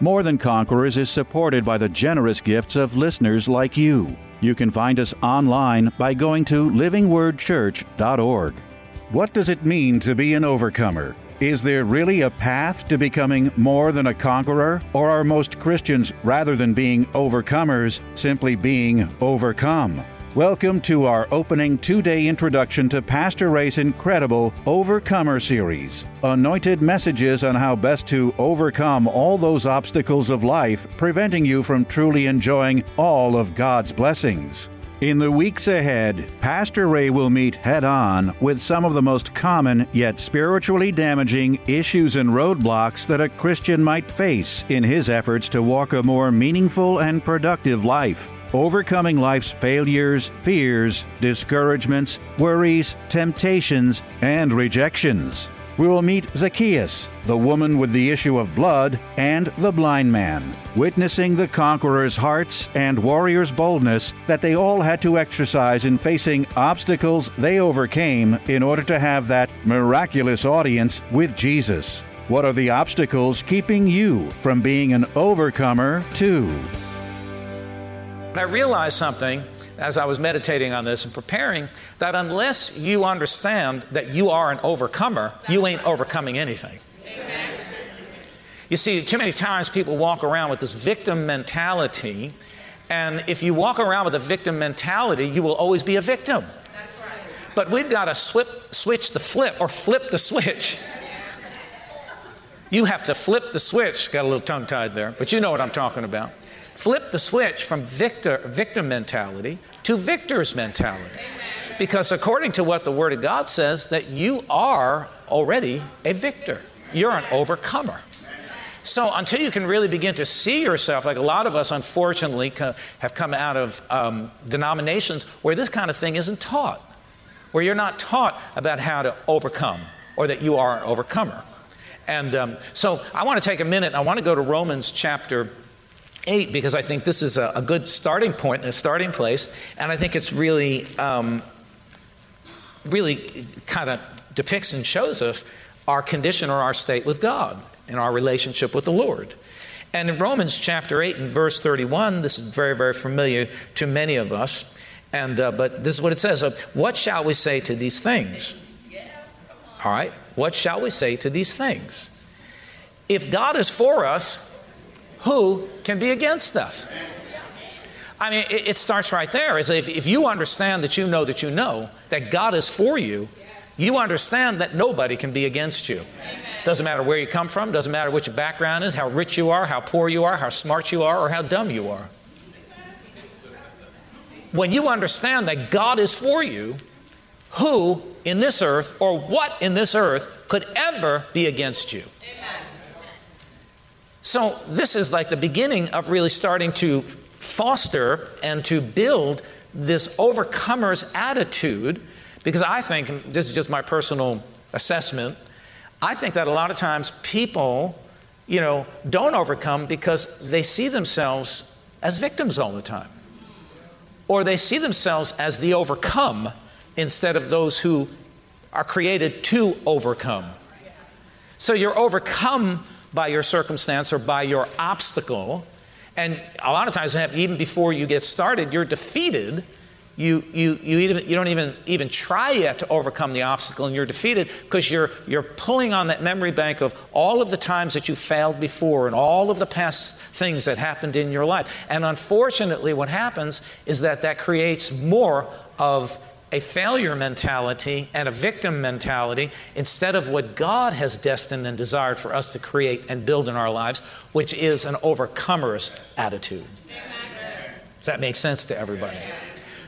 More Than Conquerors is supported by the generous gifts of listeners like you. You can find us online by going to livingwordchurch.org. What does it mean to be an overcomer? Is there really a path to becoming more than a conqueror? Or are most Christians, rather than being overcomers, simply being overcome? Welcome to our opening two day introduction to Pastor Ray's incredible Overcomer series. Anointed messages on how best to overcome all those obstacles of life, preventing you from truly enjoying all of God's blessings. In the weeks ahead, Pastor Ray will meet head on with some of the most common yet spiritually damaging issues and roadblocks that a Christian might face in his efforts to walk a more meaningful and productive life overcoming life's failures, fears, discouragements, worries, temptations, and rejections. We will meet Zacchaeus, the woman with the issue of blood, and the blind man, witnessing the conqueror's hearts and warrior's boldness that they all had to exercise in facing obstacles they overcame in order to have that miraculous audience with Jesus. What are the obstacles keeping you from being an overcomer, too? I realized something as I was meditating on this and preparing that unless you understand that you are an overcomer, you ain't overcoming anything. Amen. You see, too many times people walk around with this victim mentality, and if you walk around with a victim mentality, you will always be a victim. But we've got to switch the flip or flip the switch. You have to flip the switch. Got a little tongue tied there, but you know what I'm talking about flip the switch from victor, victim mentality to victor's mentality. Because according to what the Word of God says, that you are already a victor. You're an overcomer. So until you can really begin to see yourself, like a lot of us unfortunately have come out of um, denominations where this kind of thing isn't taught, where you're not taught about how to overcome or that you are an overcomer. And um, so I want to take a minute. I want to go to Romans chapter 8 because I think this is a, a good starting point and a starting place. And I think it's really, um, really kind of depicts and shows us our condition or our state with God and our relationship with the Lord. And in Romans chapter 8 and verse 31, this is very, very familiar to many of us. And, uh, but this is what it says What shall we say to these things? All right, what shall we say to these things? If God is for us, who can be against us? I mean, it, it starts right there. Is if, if you understand that you know that you know that God is for you, you understand that nobody can be against you. Doesn't matter where you come from, doesn't matter what your background is, how rich you are, how poor you are, how smart you are, or how dumb you are. When you understand that God is for you, who in this earth or what in this earth could ever be against you? So, this is like the beginning of really starting to foster and to build this overcomer's attitude because I think, this is just my personal assessment, I think that a lot of times people, you know, don't overcome because they see themselves as victims all the time. Or they see themselves as the overcome instead of those who are created to overcome. So you're overcome by your circumstance or by your obstacle. And a lot of times, even before you get started, you're defeated. You, you, you, even, you don't even, even try yet to overcome the obstacle, and you're defeated because you're, you're pulling on that memory bank of all of the times that you failed before and all of the past things that happened in your life. And unfortunately, what happens is that that creates more of a failure mentality and a victim mentality instead of what God has destined and desired for us to create and build in our lives, which is an overcomer's attitude. Does that make sense to everybody?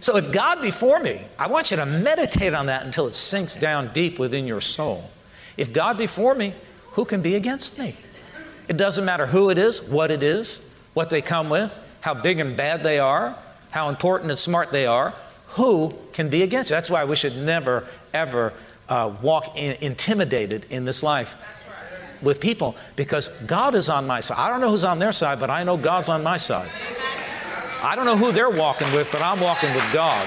So, if God before me, I want you to meditate on that until it sinks down deep within your soul. If God before me, who can be against me? It doesn't matter who it is, what it is, what they come with, how big and bad they are, how important and smart they are. Who can be against you? That's why we should never, ever uh, walk in, intimidated in this life with people because God is on my side. I don't know who's on their side, but I know God's on my side. I don't know who they're walking with, but I'm walking with God.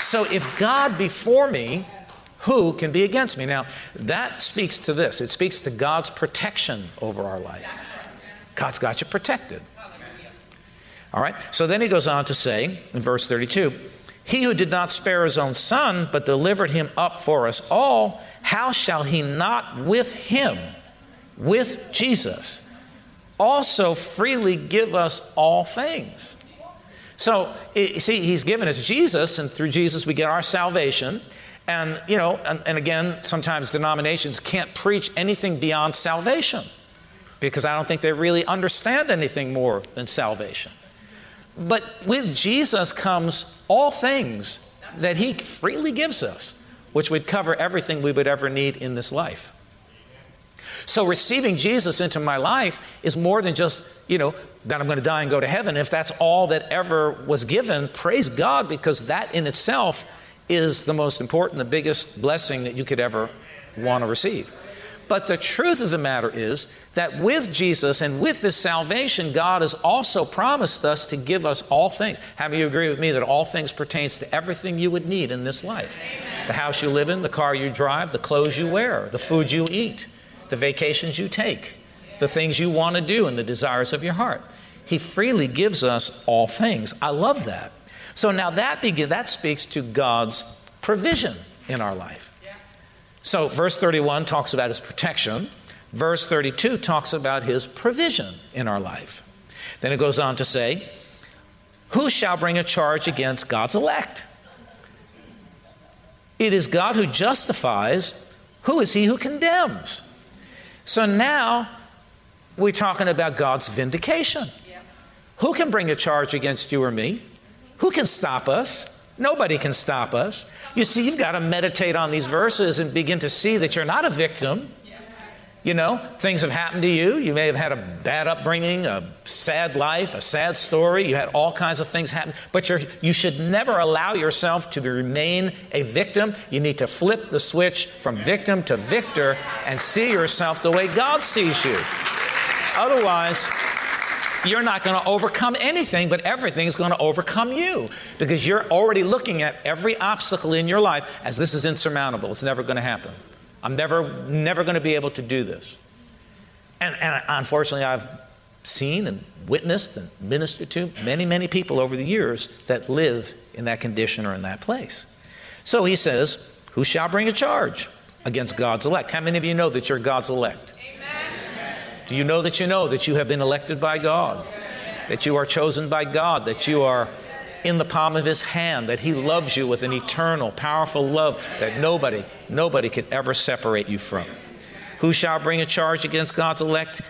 So if God before me, who can be against me? Now, that speaks to this. It speaks to God's protection over our life. God's got you protected. All right? So then he goes on to say in verse 32 He who did not spare his own son, but delivered him up for us all, how shall he not with him, with Jesus, also freely give us all things? So, see, he's given us Jesus, and through Jesus we get our salvation. And, you know, and, and, again, sometimes denominations can't preach anything beyond salvation because I don't think they really understand anything more than salvation. But with Jesus comes all things that he freely gives us, which would cover everything we would ever need in this life. So receiving Jesus into my life is more than just, you know, that I'm going to die and go to heaven. If that's all that ever was given, praise God, because that in itself is the most important, the biggest blessing that you could ever want to receive. But the truth of the matter is that with Jesus and with this salvation, God has also promised us to give us all things. How many you agree with me that all things pertains to everything you would need in this life? Amen. The house you live in, the car you drive, the clothes you wear, the food you eat, the vacations you take, the things you want to do, and the desires of your heart. He freely gives us all things. I love that. So now that begin, that speaks to God's provision in our life. So, verse 31 talks about his protection. Verse 32 talks about his provision in our life. Then it goes on to say, Who shall bring a charge against God's elect? It is God who justifies. Who is he who condemns? So now we're talking about God's vindication. Yeah. Who can bring a charge against you or me? Who can stop us? Nobody can stop us. You see, you've got to meditate on these verses and begin to see that you're not a victim. You know, things have happened to you. You may have had a bad upbringing, a sad life, a sad story. You had all kinds of things happen. But you should never allow yourself to remain a victim. You need to flip the switch from victim to victor and see yourself the way God sees you. Otherwise, you're not going to overcome anything, but everything is going to overcome you because you're already looking at every obstacle in your life as this is insurmountable. It's never going to happen. I'm never, never going to be able to do this. And, and unfortunately, I've seen and witnessed and ministered to many, many people over the years that live in that condition or in that place. So he says, Who shall bring a charge against God's elect? How many of you know that you're God's elect? Do you know that you know that you have been elected by God? That you are chosen by God? That you are in the palm of His hand? That He loves you with an eternal, powerful love that nobody, nobody could ever separate you from? Who shall bring a charge against God's elect?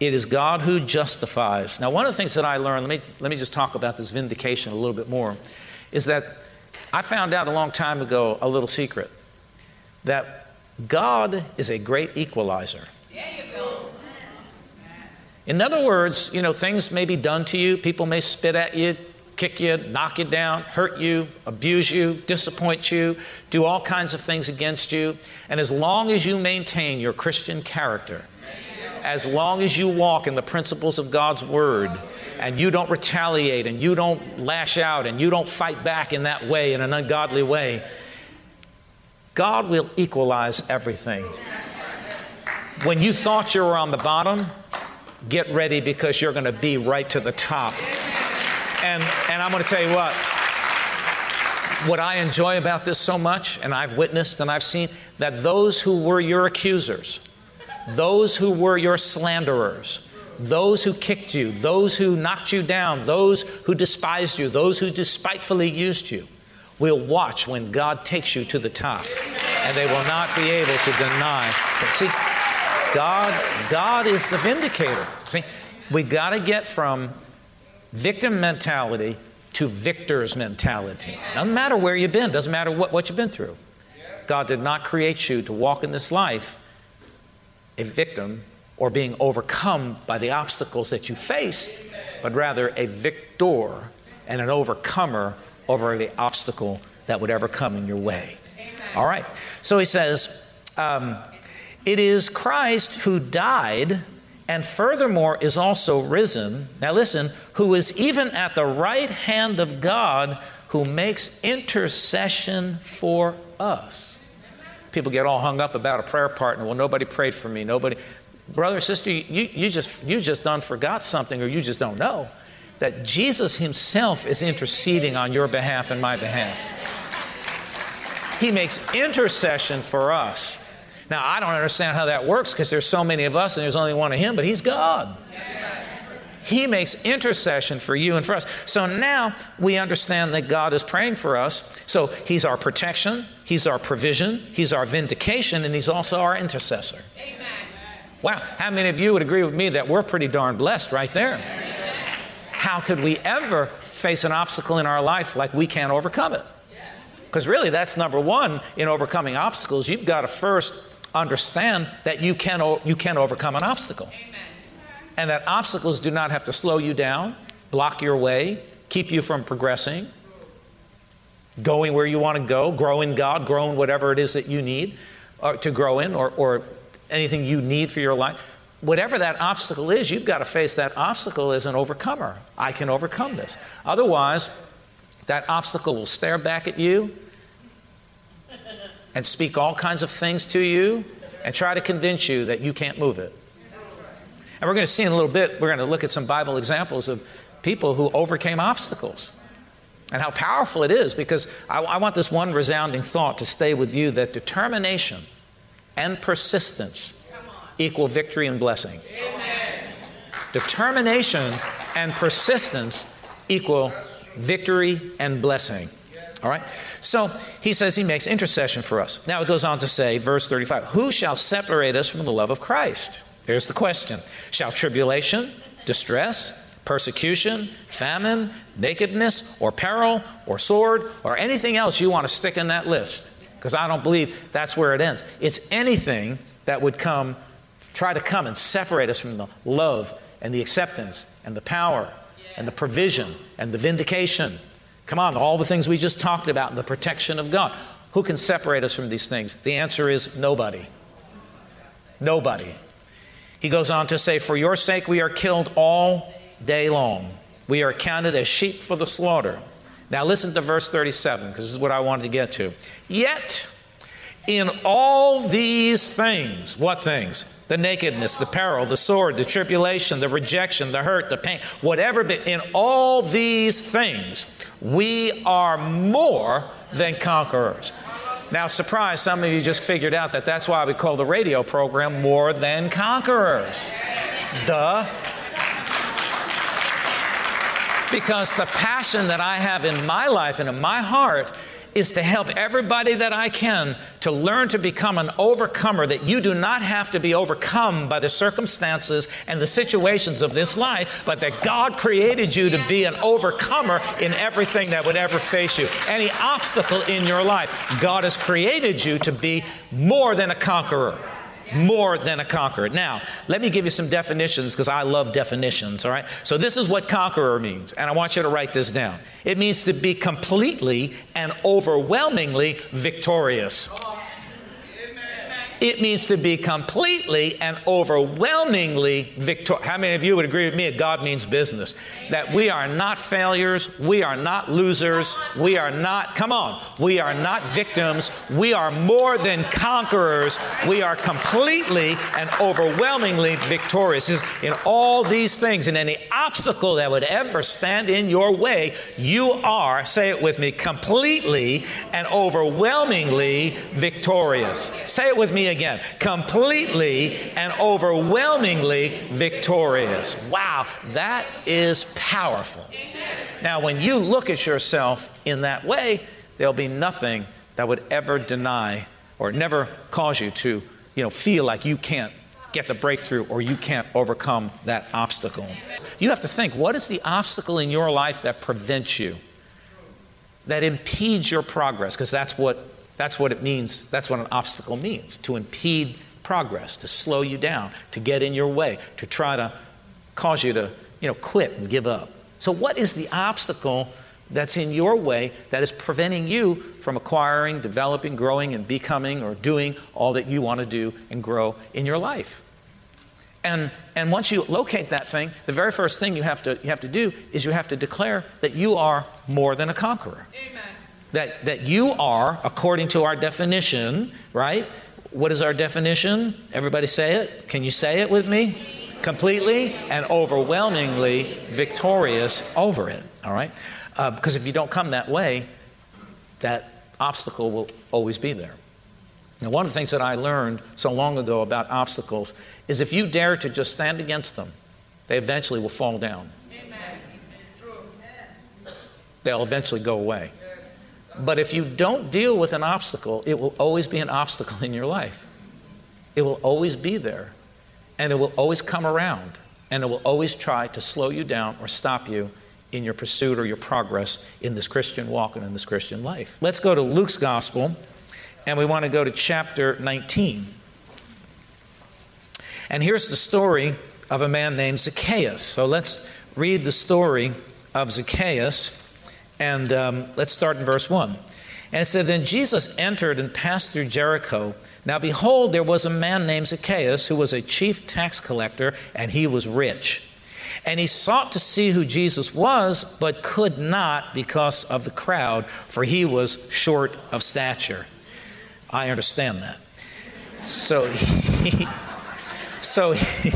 It is God who justifies. Now, one of the things that I learned, let me, let me just talk about this vindication a little bit more, is that I found out a long time ago a little secret that God is a great equalizer. In other words, you know, things may be done to you, people may spit at you, kick you, knock you down, hurt you, abuse you, disappoint you, do all kinds of things against you. And as long as you maintain your Christian character, as long as you walk in the principles of God's Word, and you don't retaliate, and you don't lash out, and you don't fight back in that way, in an ungodly way, God will equalize everything. When you thought you were on the bottom, get ready because you're going to be right to the top. And, and I'm going to tell you what, what I enjoy about this so much, and I've witnessed and I've seen, that those who were your accusers, those who were your slanderers, those who kicked you, those who knocked you down, those who despised you, those who despitefully used you, will watch when God takes you to the top. And they will not be able to deny. But see, God, God is the vindicator. See, we got to get from victim mentality to victor's mentality. Doesn't matter where you've been, doesn't matter what, what you've been through. God did not create you to walk in this life a victim or being overcome by the obstacles that you face, but rather a victor and an overcomer over the obstacle that would ever come in your way. All right. So he says, um, It is Christ who died and furthermore is also risen. Now listen, who is even at the right hand of God who makes intercession for us. People get all hung up about a prayer partner. Well, nobody prayed for me. Nobody. Brother, sister, you, you, just, you just done forgot something or you just don't know that Jesus Himself is interceding on your behalf and my behalf. He makes intercession for us. Now, I don't understand how that works because there's so many of us and there's only one of Him, but He's God. He makes intercession for you and for us. So now we understand that God is praying for us. So He's our protection, He's our provision, He's our vindication, and He's also our intercessor. Amen. Wow, how many of you would agree with me that we're pretty darn blessed right there? how could we ever face an obstacle in our life like we can't overcome it? Because really, that's number one in overcoming obstacles. You've got to first understand that you can, you can overcome an obstacle. Amen. And that obstacles do not have to slow you down, block your way, keep you from progressing, going where you want to go, grow in God, grow in whatever it is that you need or to grow in, or, or anything you need for your life whatever that obstacle is, you've got to face that obstacle as an overcomer. I can overcome this. Otherwise, that obstacle will stare back at you and speak all kinds of things to you and try to convince you that you can't move it. And we're going to see in a little bit, we're going to look at some Bible examples of people who overcame obstacles and how powerful it is because I, I want this one resounding thought to stay with you that determination and persistence equal victory and blessing. Amen. Determination and persistence equal victory and blessing. All right? So he says he makes intercession for us. Now it goes on to say, verse 35, Who shall separate us from the love of Christ? Here's the question Shall tribulation, distress, persecution, famine, nakedness, or peril, or sword, or anything else you want to stick in that list? Because I don't believe that's where it ends. It's anything that would come try to come and separate us from the love and the acceptance and the power and the provision and the vindication. Come on, all the things we just talked about, the protection of God. Who can separate us from these things? The answer is nobody. Nobody. He goes on to say, For your sake we are killed all day long. We are counted as sheep for the slaughter. Now listen to verse 37, because this is what I wanted to get to. Yet, in all these things, what things? The nakedness, the peril, the sword, the tribulation, the rejection, the hurt, the pain, whatever, in all these things, we are more than conquerors. Now, surprise, some of you just figured out that that's why we call the radio program More Than Conquerors. Duh. Because the passion that I have in my life and in my heart is to help everybody that I can to learn to become an overcomer, that you do not have to be overcome by the circumstances and the situations of this life, but that God created you to be an overcomer in everything that would ever face you. Any obstacle in your life, God has created you to be more than a conqueror more than a conqueror. Now, let me give you some definitions because I love definitions, all right? So, this is what conqueror means, and I want you to write this down. It means to be completely and overwhelmingly victorious. It means to be completely and overwhelmingly victorious. How many of you would agree with me that God means business? That we are not failures, we are not losers, we are not, come on, we are not victims, we are more than conquerors, we are completely and overwhelmingly victorious. In all these things, in any obstacle that would ever stand in your way, you are, say it with me, completely and overwhelmingly victorious. Say it with me again. Completely and overwhelmingly victorious. Wow, that is powerful. Now, when you look at yourself in that way, there'll be nothing that would ever deny or never cause you to, you know, feel like you can't get the breakthrough or you can't overcome that obstacle. You have to think what is the obstacle in your life that prevents you, that impedes your progress? Because that's what that's what it means. That's what an obstacle means to impede progress, to slow you down, to get in your way, to try to cause you to, you know, quit and give up. So what is the obstacle that's in your way that is preventing you from acquiring, developing, growing, and becoming or doing all that you want to do and grow in your life. And, and once you locate that thing, the very first thing you have, to, you have to do is you have to declare that you are more than a conqueror. Amen. That, that you are, according to our definition, right? What is our definition? Everybody say it. Can you say it with me? Completely and overwhelmingly victorious over it, all right? Uh, because if you don't come that way, that obstacle will always be there. Now, one of the things that I learned so long ago about obstacles is if you dare to just stand against them, they eventually will fall down. Amen. They'll eventually go away. But if you don't deal with an obstacle, it will always be an obstacle in your life. It will always be there. And it will always come around. And it will always try to slow you down or stop you in your pursuit or your progress in this Christian walk and in this Christian life. Let's go to Luke's Gospel, and we want to go to chapter 19. And here's the story of a man named Zacchaeus. So let's read the story of Zacchaeus, and um, let's start in verse 1. And it said, Then Jesus entered and passed through Jericho. Now behold, there was a man named Zacchaeus who was a chief tax collector, and he was rich. And he sought to see who Jesus was, but could not because of the crowd, for he was short of stature. I understand that. So he, so he,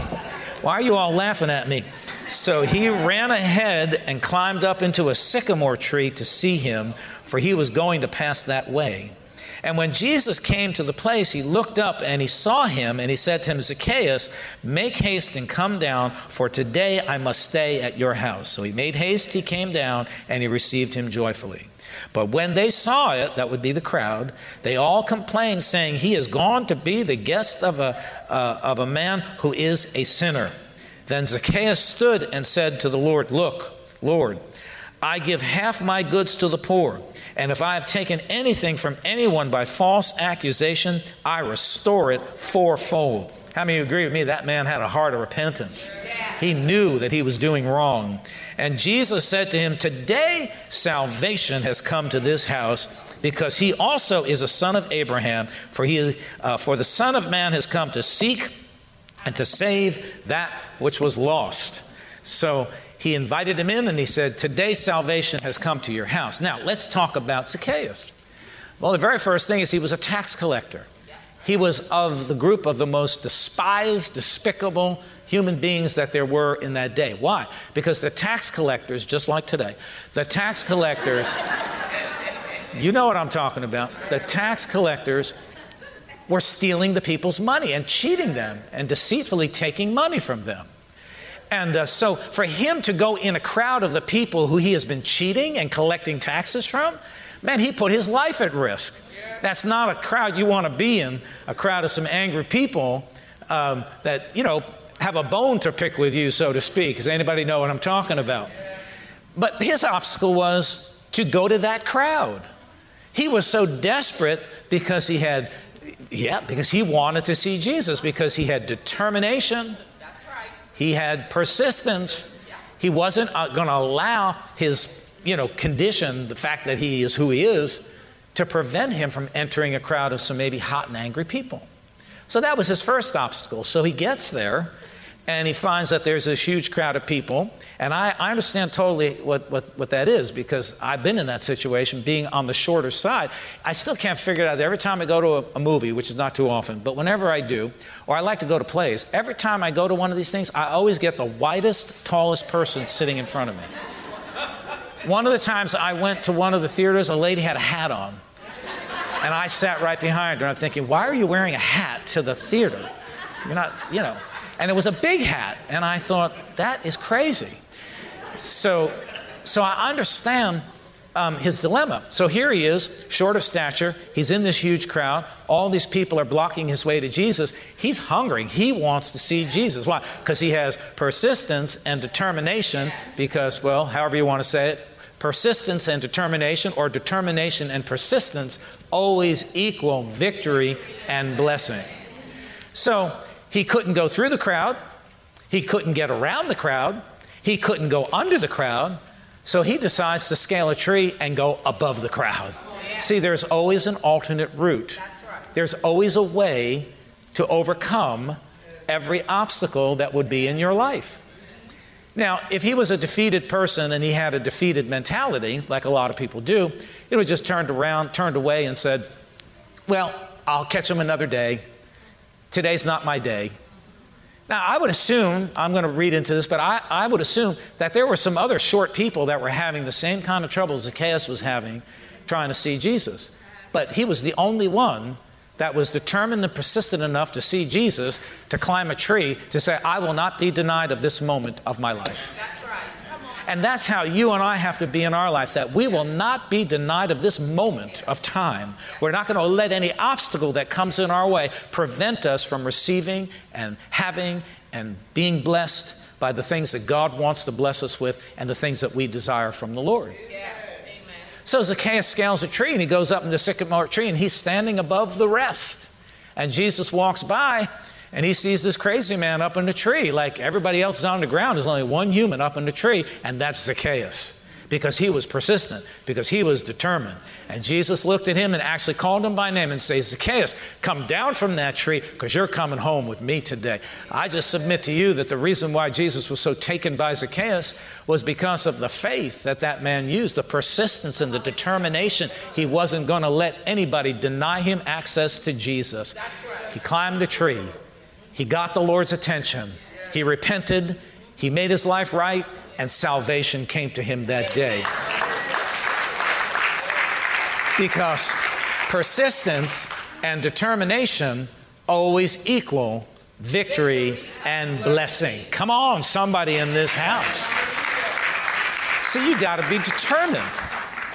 why are you all laughing at me? So he ran ahead and climbed up into a sycamore tree to see him, for he was going to pass that way. And when Jesus came to the place, he looked up and he saw him, and he said to him, Zacchaeus, make haste and come down, for today I must stay at your house. So he made haste, he came down, and he received him joyfully. But when they saw it, that would be the crowd, they all complained, saying, He is gone to be the guest of a, uh, of a man who is a sinner. Then Zacchaeus stood and said to the Lord, Look, Lord, I give half my goods to the poor. And if I have taken anything from anyone by false accusation, I restore it fourfold. How many of you agree with me? That man had a heart of repentance. He knew that he was doing wrong. And Jesus said to him, Today salvation has come to this house because he also is a son of Abraham. For, he is, uh, for the Son of Man has come to seek and to save that which was lost. So he invited him in and he said, Today salvation has come to your house. Now, let's talk about Zacchaeus. Well, the very first thing is he was a tax collector. He was of the group of the most despised, despicable human beings that there were in that day. Why? Because the tax collectors, just like today, the tax collectors, you know what I'm talking about, the tax collectors were stealing the people's money and cheating them and deceitfully taking money from them. And uh, so for him to go in a crowd of the people who he has been cheating and collecting taxes from, man, he put his life at risk. That's not a crowd you want to be in, a crowd of some angry people um, that, you know, have a bone to pick with you, so to speak. Does anybody know what I'm talking about? But his obstacle was to go to that crowd. He was so desperate because he had, yeah, because he wanted to see Jesus, because he had determination he had persistence. He wasn't uh, going to allow his, you know, condition, the fact that he is who he is, to prevent him from entering a crowd of some maybe hot and angry people. So that was his first obstacle. So he gets there and he finds that there's this huge crowd of people. And I, I, understand totally what, what, what that is because I've been in that situation, being on the shorter side. I still can't figure it out. Every time I go to a, a, movie, which is not too often, but whenever I do, or I like to go to plays, every time I go to one of these things, I always get the widest, tallest person sitting in front of me. One of the times I went to one of the theaters, a lady had a hat on. And I sat right behind her. I'm thinking, why are you wearing a hat to the theater? You're not, you know. And it was a big hat. And I thought, that is crazy. So, so I understand um, his dilemma. So here he is, short of stature. He's in this huge crowd. All these people are blocking his way to Jesus. He's hungry. He wants to see Jesus. Why? Because he has persistence and determination, because, well, however you want to say it, persistence and determination, or determination and persistence, always equal victory and blessing. So he couldn't go through the crowd, he couldn't get around the crowd, he couldn't go under the crowd. So he decides to scale a tree and go above the crowd. See, there's always an alternate route. There's always a way to overcome every obstacle that would be in your life. Now, if he was a defeated person and he had a defeated mentality, like a lot of people do, he would just turned around, turned away, and said, Well, I'll catch him another day. Today's not my day. Now, I would assume, I'm going to read into this, but I, I would assume that there were some other short people that were having the same kind of trouble Zacchaeus was having trying to see Jesus. But he was the only one that was determined and persistent enough to see Jesus, to climb a tree, to say, I will not be denied of this moment of my life. And that's how you and I have to be in our life, that we will not be denied of this moment of time. We're not going to let any obstacle that comes in our way prevent us from receiving and having and being blessed by the things that God wants to bless us with and the things that we desire from the Lord. So Zacchaeus scales a tree and he goes up in the sycamore tree and he's standing above the rest. And Jesus walks by and he sees this crazy man up in the tree. Like everybody else is on the ground, there's only one human up in the tree, and that's Zacchaeus because he was persistent, because he was determined. And Jesus looked at him and actually called him by name and says, Zacchaeus, come down from that tree because you're coming home with me today. I just submit to you that the reason why Jesus was so taken by Zacchaeus was because of the faith that that man used, the persistence and the determination. He wasn't going to let anybody deny him access to Jesus. He climbed a tree. He got the Lord's attention. He repented. He made his life right and salvation came to him that day. Because persistence and determination always equal victory and blessing. Come on, somebody in this house. So you got to be determined.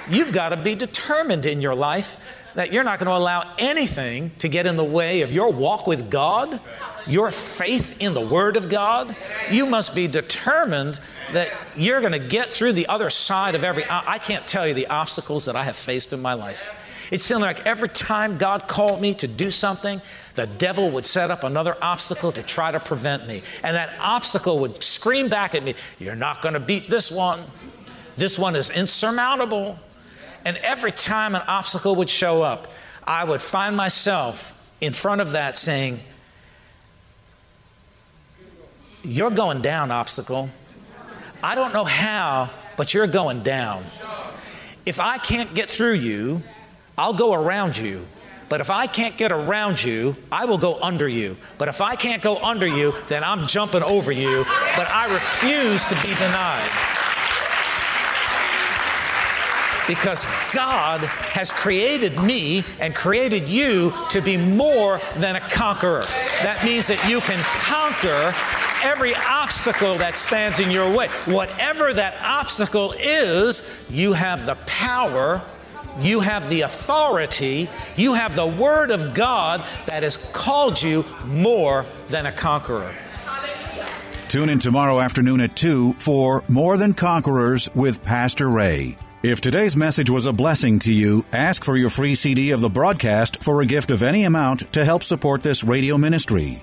You've got to be determined in your life that you're not going to allow anything to get in the way of your walk with God, your faith in the Word of God. You must be determined that you're going to get through the other side of every. I can't tell you the obstacles that I have faced in my life. It seemed like every time God called me to do something, the devil would set up another obstacle to try to prevent me. And that obstacle would scream back at me, You're not going to beat this one. This one is insurmountable. And every time an obstacle would show up, I would find myself in front of that saying, You're going down, obstacle. I don't know how, but you're going down. If I can't get through you, I'll go around you. But if I can't get around you, I will go under you. But if I can't go under you, then I'm jumping over you. But I refuse to be denied. Because God has created me and created you to be more than a conqueror. That means that you can conquer every obstacle that stands in your way. Whatever that obstacle is, you have the power, you have the authority, you have the Word of God that has called you more than a conqueror. Tune in tomorrow afternoon at 2 for More Than Conquerors with Pastor Ray. If today's message was a blessing to you, ask for your free CD of the broadcast for a gift of any amount to help support this radio ministry.